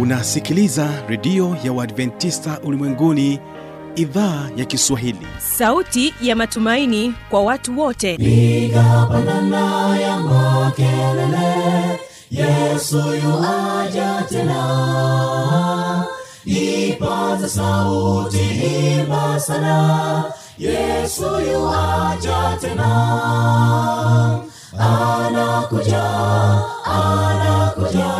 unasikiliza redio ya uadventista ulimwenguni idhaa ya kiswahili. Sauti ya matumaini kwa watu wote. Igapanana ya makelele yesu yuaja tena. Ipaza sauti himbasana yesu yuaja tena. Anakuja anakuja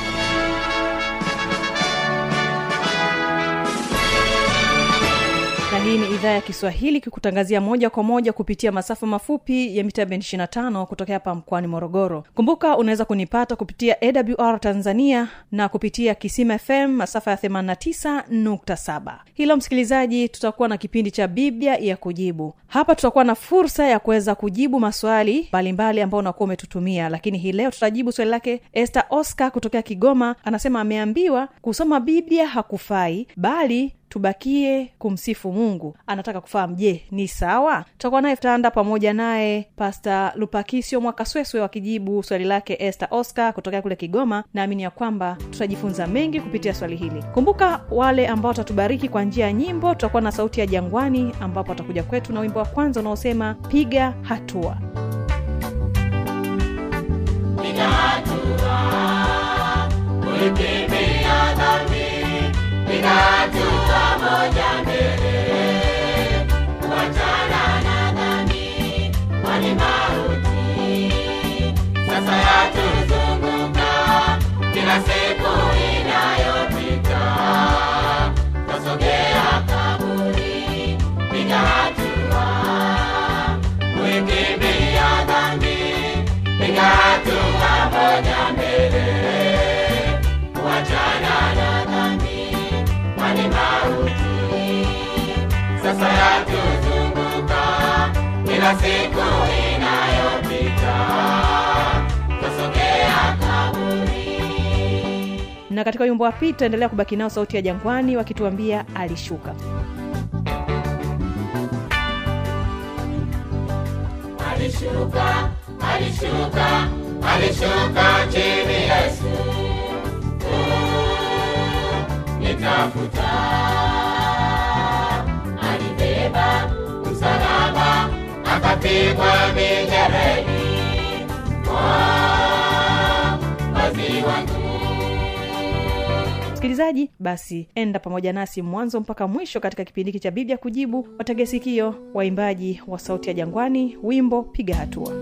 idhaa ya kiswahili kikutangazia moja kwa moja kupitia masafa mafupi ya mita bendi 25 kutokea hapa mkoani morogoro. Kumbuka unaweza kunipata kupitia awr tanzania na kupitia kisima fm masafa ya 89.7 hilo msikilizaji tutakuwa na kipindi cha biblia ya kujibu. Hapa tutakuwa na fursa ya kuweza kujibu maswali mbalimbali ambao unakuwa umetutumia lakini hii leo tutajibu swali lake este oscar kutokea kigoma. Anasema ameambiwa kusoma biblia hakufai bali tubakie kumsifu mungu. Anataka kufahamu je ni sawa? Tutakuwa naye tanda pamoja naye pasta lupakisio mwakasweswe wakijibu swali lake este oscar kutokea kule kigoma. Naamini ya kwamba tutajifunza mengi kupitia swali hili. Kumbuka wale ambao watatubariki kwa njia ya nyimbo tutakuwa na sauti ya jangwani ambapo watakuja kwetu na wimbo wa kwanza unaosema piga hatua. Piga kwani mauti. Sasa yatuzunguka kila siku inayopita. Tasogea kaburi piga hatua. Kuikimbia dhambi piga hatua moja mbele. Kuachana na dhambi kwani mauti. Sasa yatuzunguka kila siku inayopita. Kusogea kaburi na katika wimbo wa pili tutaendelea kubaki nao sauti ya jangwani wakituambia alishuka. Alishuka alishuka alishuka chini yesu. Nitafuta akapigwa mijereni wazi wangu msikilizaji basi enda pamoja nasi mwanzo mpaka mwisho katika kipindi cha biblia kujibu wategesikio waimbaji wa sauti ya jangwani wimbo piga hatua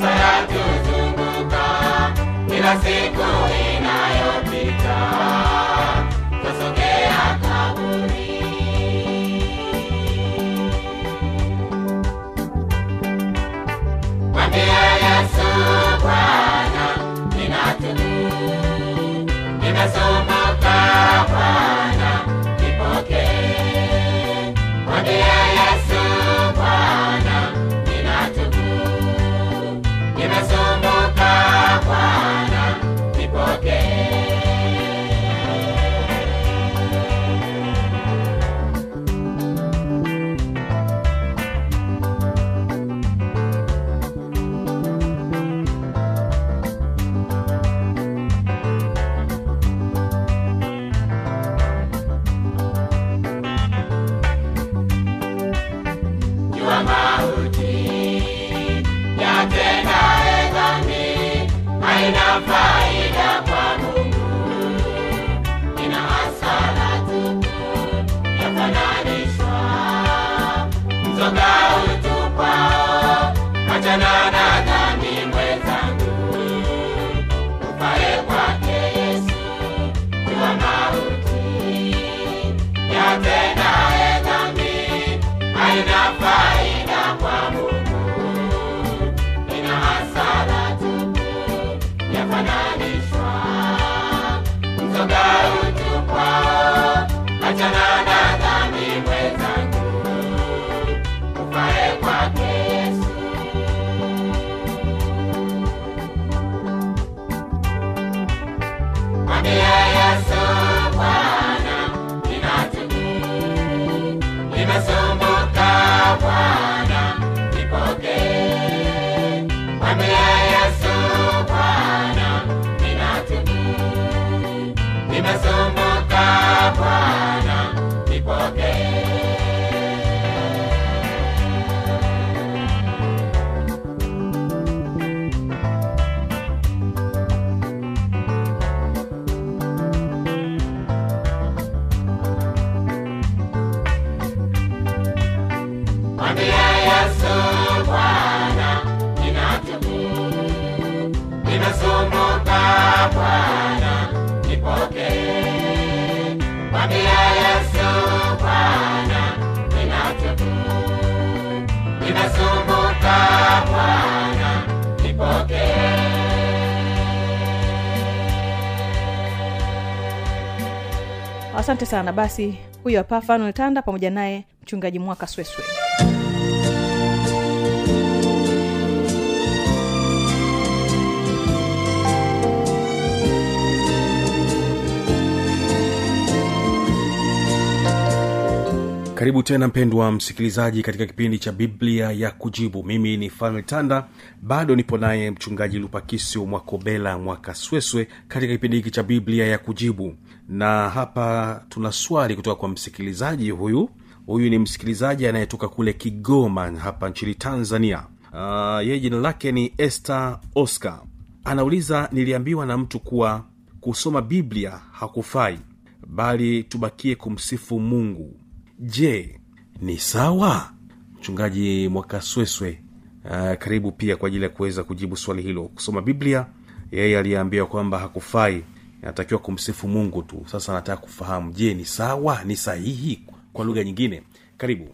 sasa yatuzunguka kila siku inayopita. Tasogea kaburi mwambie yesu bwana Nipokee. asante sana basi huyo hapa fanuel tanda pamoja naye mchungaji mwaka sweswe karibu tena mpendwa msikilizaji katika kipindi cha biblia ya kujibu. Mimi ni fanuel tanda. Bado nipo naye mchungaji lupakisio mwakobela mwakasweswe katika kipindi hiki cha biblia ya kujibu. Na hapa tuna swali kutoka kwa msikilizaji huyu. Huyu ni msikilizaji anayetoka kule kigoma hapa nchini tanzania. Uh, yeye jina lake ni este oscar. Anauliza niliambiwa na mtu kuwa kusoma biblia hakufai bali tubakie kumsifu mungu je ni sawa? Mchungaji mwakasweswe uh, karibu pia kwa ajili ya kuweza kujibu swali hilo. Kusoma biblia yeye aliyeambiwa kwamba hakufai anatakiwa kumsifu mungu tu. Sasa anataka kufahamu je ni sawa ni sahihi? Kwa lugha nyingine karibu.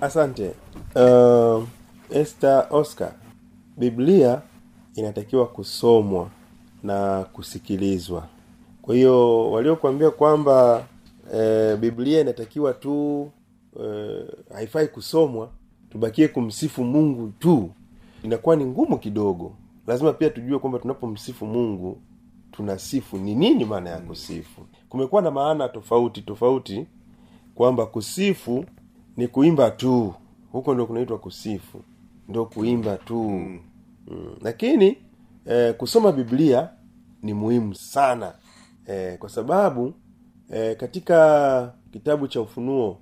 Asante. Uh, este oscar biblia inatakiwa kusomwa na kusikilizwa. Kwa hiyo waliokuambia kwamba e, biblia inatakiwa tu e, haifai kusomwa tubakie kumsifu mungu tu. Inakuwa ni ngumu kidogo. Lazima pia tujue kwamba tunapomsifu mungu tunasifu. Ni nini maana ya kusifu? Kumekuwa na maana tofauti tofauti kwamba kusifu ni kuimba tu. Huko ndio kunaitwa kusifu. Ndio kuimba tu. Mm. Mm. lakini eh, kusoma biblia ni muhimu sana. Eh, kwa sababu eh, katika kitabu cha ufunuo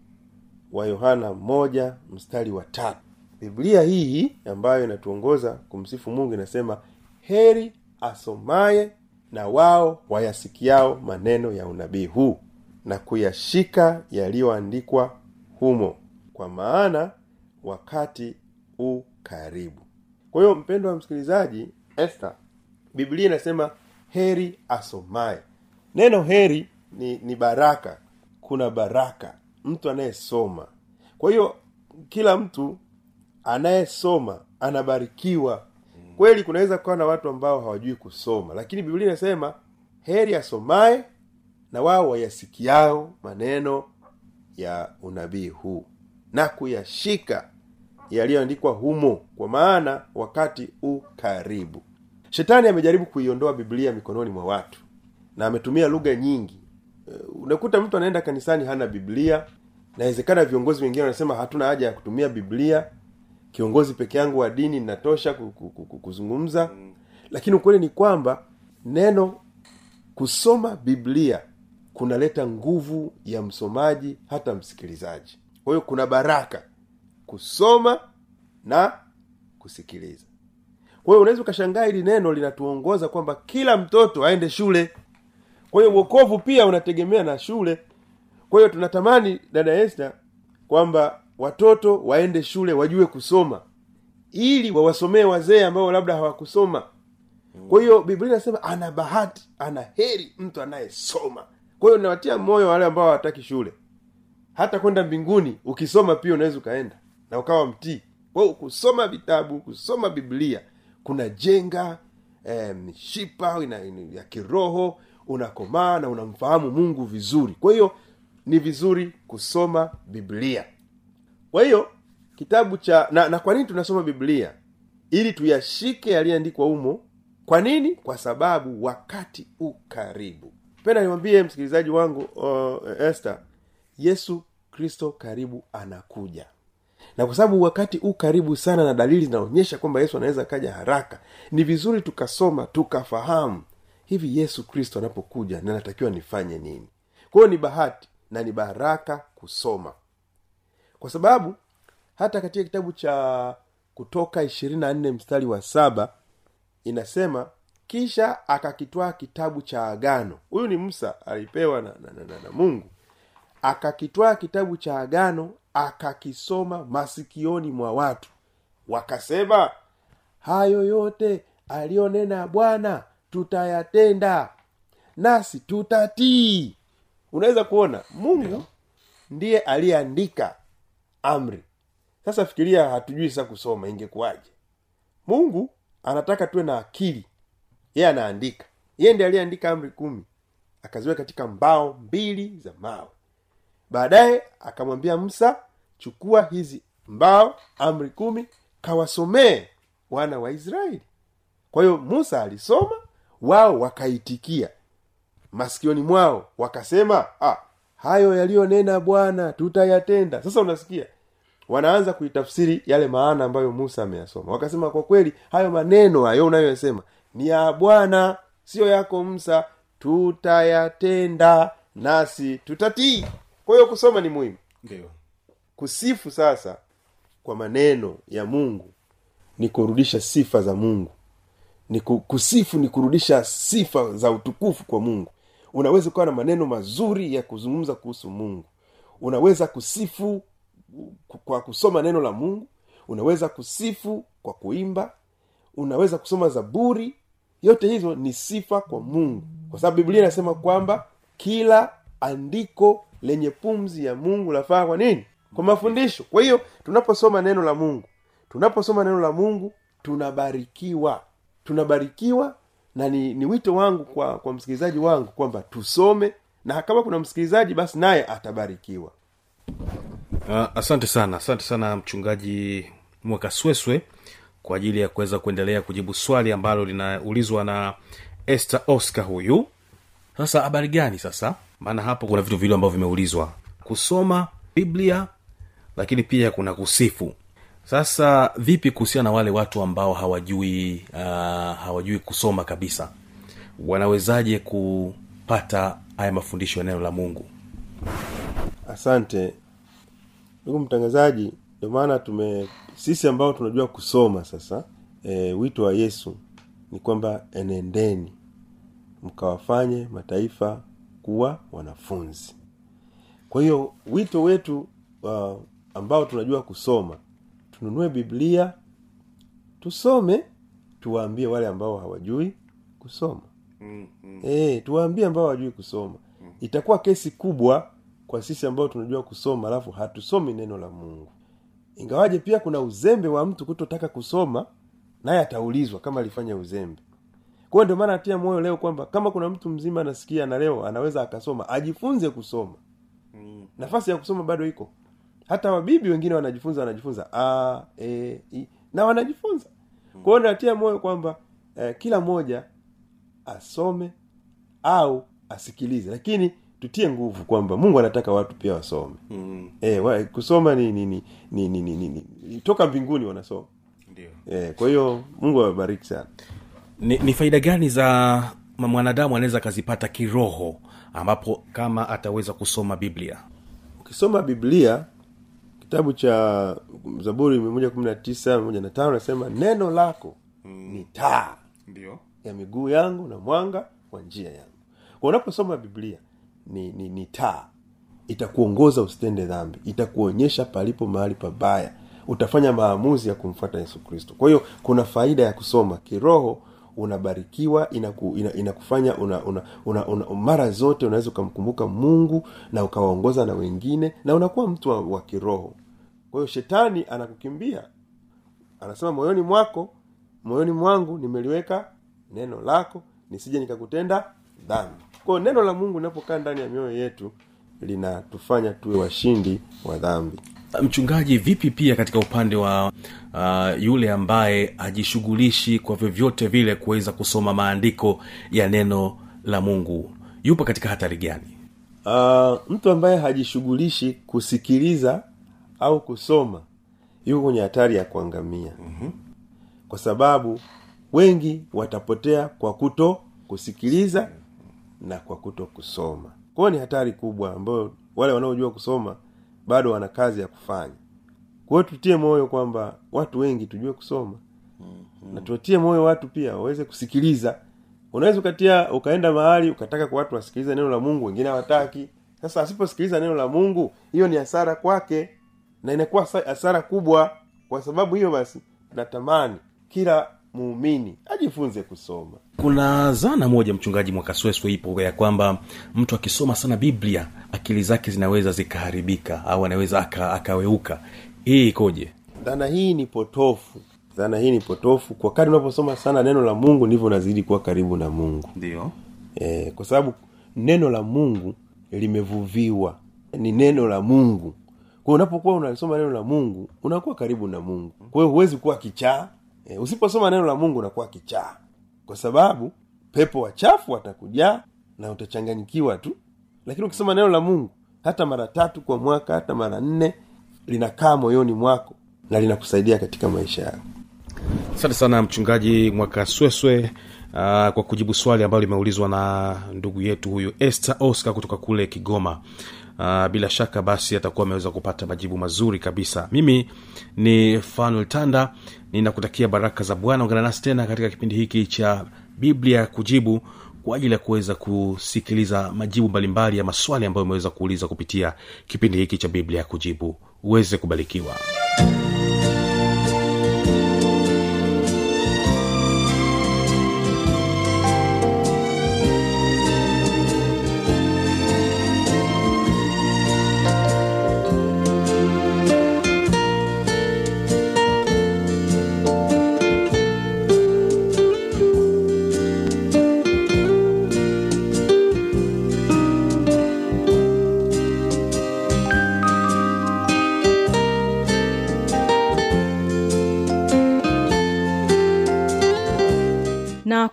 wa yohana moja mstari wa tatu. Biblia hii ambayo inatuongoza kumsifu mungu inasema heri asomaye na wao wayasikiao maneno ya unabii huu na kuyashika yaliyoandikwa humo kwa maana wakati u karibu. Kwa hiyo mpendo wa msikilizaji este biblia inasema heri asomaye. Neno heri ni, ni baraka. Kuna baraka. Mtu anayesoma. Kwa hiyo kila mtu anayesoma anabarikiwa. Kweli kunaweza kuwa na watu ambao hawajui kusoma. Lakini biblia inasema heri asomaye na wao wayasikiao maneno ya unabii huu. Na kuyashika yaliyoandikwa humo. Kwa maana wakati u karibu. Shetani amejaribu kuiondoa biblia mikononi mwa watu. Na ametumia lugha nyingi unakuta mtu anaenda kanisani hana biblia. Nawezekana viongozi wengine wanasema hatuna haja ya kutumia biblia. Kiongozi peke yangu wa dini natosha ku- ku- ku- ku- kuzungumza. Lakini ukweli ni kwamba neno kusoma biblia kunaleta nguvu ya msomaji hata msikilizaji. Kwa hiyo kuna baraka kusoma na kusikiliza. Kwa hiyo unaweza ukashangaa hili neno linatuongoza kwamba kila mtoto aende shule kwa hiyo uokovu pia unategemea na shule. Kwa hiyo tunatamani dada este kwamba watoto waende shule wajue kusoma ili wawasomee wazee ambao labda hawakusoma. Kwa hiyo biblia inasema ana bahati ana heri mtu anayesoma. Kwa hiyo nawatia moyo wale ambao hawataki shule. Hata kwenda mbinguni ukisoma pia unaweza ukaenda na ukawa mtii. Kwa hiyo kusoma vitabu kusoma biblia kunajenga eh, mishipa ina, ya kiroho unakomaa na unamfahamu mungu vizuri. Kwa hiyo ni vizuri kusoma biblia. Kwa hiyo kitabu cha na, na kwa nini tunasoma biblia? Ili tuyashike yaliyoandikwa humo. Kwa nini? Kwa sababu wakati u karibu. Penda niwambie msikilizaji wangu uh, este yesu kristo karibu anakuja. Na kwa sababu wakati huu karibu sana na dalili zinaonyesha kwamba yesu anaweza kaja haraka ni vizuri tukasoma tukafahamu hivi yesu kristo anapokuja nanatakiwa nifanye nini? Kwa hiyo ni bahati na ni baraka kusoma. Kwa sababu hata katika kitabu cha kutoka ishirini na nne mstari wa saba inasema kisha akakitwaa kitabu cha agano. Huyu ni musa alipewa na, na, na, na, na mungu. Akakitwaa kitabu cha agano akakisoma masikioni mwa watu. Wakasema hayo yote aliyonena bwana tutayatenda. Nasi tutatii. Unaweza kuona mungu ndiye aliyeandika amri. Sasa fikiria hatujui sasa kusoma ingekuwaje? Mungu anataka tuwe na akili. Yeye anaandika. Yeye ndiye aliyeandika amri kumi. Akaziweka katika mbao mbili za mawe. Baadaye akamwambia msa chukua hizi mbao amri kumi kawasomee wana wa israeli. Kwa hiyo musa alisoma wao wakaitikia. Masikioni mwao wakasema ah, hayo yaliyonena bwana tutayatenda. Sasa unasikia wanaanza kuitafsiri yale maana ambayo musa ameyasoma. Wakasema kwa kweli hayo maneno hayo unayoyasema ni ya bwana siyo yako msa tutayatenda nasi tutatii. Kwa hiyo kusoma ni muhimu. Ndio. Kusifu sasa kwa maneno ya mungu ni kurudisha sifa za mungu ni kusifu ni kurudisha sifa za utukufu kwa mungu. Unaweza ukawa na maneno mazuri ya kuzungumza kuhusu mungu. Unaweza kusifu kwa kusoma neno la mungu. Unaweza kusifu kwa kuimba. Unaweza kusoma zaburi. Yote hizo ni sifa kwa mungu. Kwa sababu biblia inasema kwamba kila andiko lenye pumzi ya mungu lafaa kwa nini? Kwa mafundisho. Kwa hiyo tunaposoma neno la mungu tunaposoma neno la mungu tunabarikiwa tunabarikiwa na ni, ni wito wangu kwa kwa msikilizaji wangu kwamba tusome na kama kuna msikilizaji basi naye atabarikiwa. Uh, asante sana asante sana mchungaji mwakasweswe kwa ajili ya kuweza kuendelea kujibu swali ambalo linaulizwa na este oscar huyu. Sasa habari gani sasa? Maana hapo kuna vitu vile ambavyo vimeulizwa. Kusoma biblia lakini pia kuna kusifu sasa vipi kuhusiana na wale watu ambao hawajui uh, hawajui kusoma kabisa? Wanawezaje kupata haya mafundisho ya neno la mungu? Asante. Ndugu mtangazaji ndio maana tume sisi ambao tunajua kusoma sasa e, wito wa yesu ni kwamba enendeni mkawafanye mataifa kuwa wanafunzi. Kwa hiyo wito wetu uh, ambao tunajua kusoma tununue biblia tusome tuwaambie wale ambao hawajui kusoma. Mm-hmm. e, tuwaambie ambao hawajui kusoma. Itakuwa kesi kubwa kwa sisi ambao tunajua kusoma alafu hatusomi neno la mungu. Ingawaje pia kuna uzembe wa mtu kutotaka kusoma naye ataulizwa kama alifanya uzembe. Kwa ndio maana atia moyo leo kwamba kama kuna mtu mzima anasikia na leo anaweza akasoma ajifunze kusoma. Nafasi ya kusoma bado iko hata wabibi wengine wanajifunza wanajifunza. A e, i, na wanajifunza. Kwa hiyo natia moyo kwamba eh, kila mmoja asome au asikilize. Lakini tutie nguvu kwamba mungu anataka watu pia wasome. Mm. e, wa, kusoma ni ni, ni, ni, ni, ni, ni, ni. Toka mbinguni wanasoma. Ndio. E, kwa hiyo mungu awabariki sana. Ni, ni faida gani za mwanadamu anaweza akazipata kiroho ambapo kama ataweza kusoma biblia? Ukisoma biblia kitabu cha zaburi mia moja kumi na tisa moja na tano nasema neno lako ni taa ndio. ya miguu yangu na mwanga wa njia yangu. Kwa unaposoma biblia ni, ni, ni taa. Itakuongoza usitende dhambi. Itakuonyesha palipo mahali pabaya. Utafanya maamuzi ya kumfuata yesu kristo. Kwa hiyo kuna faida ya kusoma kiroho unabarikiwa inaku, ina, inakufanya una, una, una, una, mara zote unaweza ukamkumbuka mungu na ukawaongoza na wengine na unakuwa mtu wa, wa kiroho. Kwa hiyo shetani anakukimbia. Anasema moyoni mwako moyoni mwangu nimeliweka neno lako nisije nikakutenda dhambi. Kwayo neno la mungu linapokaa ndani ya mioyo yetu linatufanya tuwe washindi wa dhambi mchungaji vipi pia katika upande wa uh, yule ambaye hajishughulishi kwa vyovyote vile kuweza kusoma maandiko ya neno la mungu? Yupo katika hatari gani? Uh, mtu ambaye hajishughulishi kusikiliza au kusoma yuko kwenye hatari ya kuangamia. Mm-hmm. kwa sababu wengi watapotea kwa kuto kusikiliza na kwa kuto kusoma. Kwa ni hatari kubwa ambayo wale wanaojua kusoma bado wana kazi ya kufanya. Kwa hiyo tutie moyo kwamba watu wengi tujue kusoma. Na tuwatie moyo watu pia waweze kusikiliza. Unaweza ukatia ukaenda mahali ukataka kwa watu wasikilize neno la mungu wengine hawataki. Sasa asiposikiliza neno la mungu hiyo ni hasara kwake na inakuwa hasara kubwa. Kwa sababu hiyo basi natamani kila muumini ajifunze kusoma. Kuna zana moja mchungaji mwakasweswe ipo ya kwamba mtu akisoma sana biblia akili zake zinaweza zikaharibika au anaweza aka, akaweuka. Hii ikoje? Dhana hii ni potofu. Dhana hii ni potofu. Kwa kadi unaposoma sana neno la mungu ndivyo unazidi kuwa karibu na mungu. Ndio. E, kwa sababu neno la mungu limevuviwa. Ni neno la mungu. Kwa unapokuwa unalisoma neno la mungu unakuwa karibu na mungu. Kwa hiyo huwezi kuwa kichaa e, usiposoma neno la mungu unakuwa kichaa. Kwa sababu pepo wachafu watakujaa na utachanganyikiwa tu. Lakini ukisoma neno la mungu hata mara tatu kwa mwaka hata mara nne linakaa moyoni mwako na linakusaidia katika maisha yako. Asante sana mchungaji mwakasweswe uh, kwa kujibu swali ambalo limeulizwa na ndugu yetu huyu este oscar kutoka kule kigoma uh, bila shaka basi atakuwa ameweza kupata majibu mazuri kabisa. Mimi ni fanuel tanda ninakutakia baraka za bwana. Ungana nasi tena katika kipindi hiki cha biblia kujibu kwa ajili ya kuweza kusikiliza majibu mbalimbali ya maswali ambayo umeweza kuuliza kupitia kipindi hiki cha biblia kujibu. Uweze kubarikiwa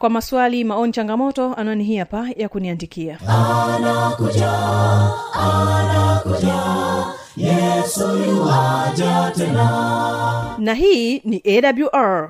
kwa maswali maoni changamoto anwani hii hapa ya kuniandikia. Na hii ni awr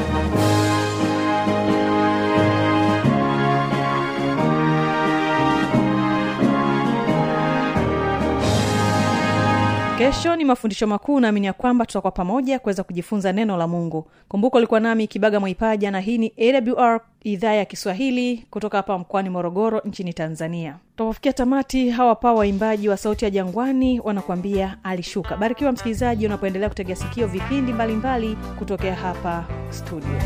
kesho. Ni mafundisho makuu naamini ya kwamba tutakuwa pamoja kuweza kujifunza neno la mungu. Kumbuka ulikuwa nami kibaga mwaipaja na hii ni awr idhaa ya kiswahili kutoka hapa mkoani morogoro nchini tanzania. Tunapofikia tamati hawa pa waimbaji wa sauti ya jangwani wanakuambia alishuka. Barikiwa msikilizaji unapoendelea kutegea sikio vipindi mbalimbali mbali kutokea hapa studio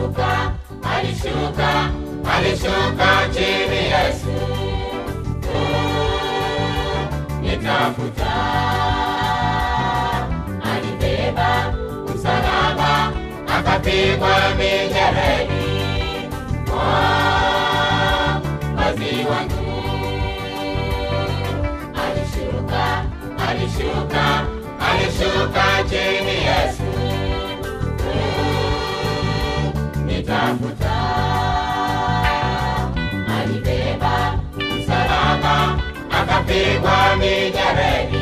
alishuka alishuka alishuka chini yesu. Nitafuta alibeba msalaba akapigwa mijeledi. Wazi wangu alishuka alishuka alishuka chini yesu akapigwa mijeredi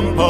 mbinguni kaubeba mpaka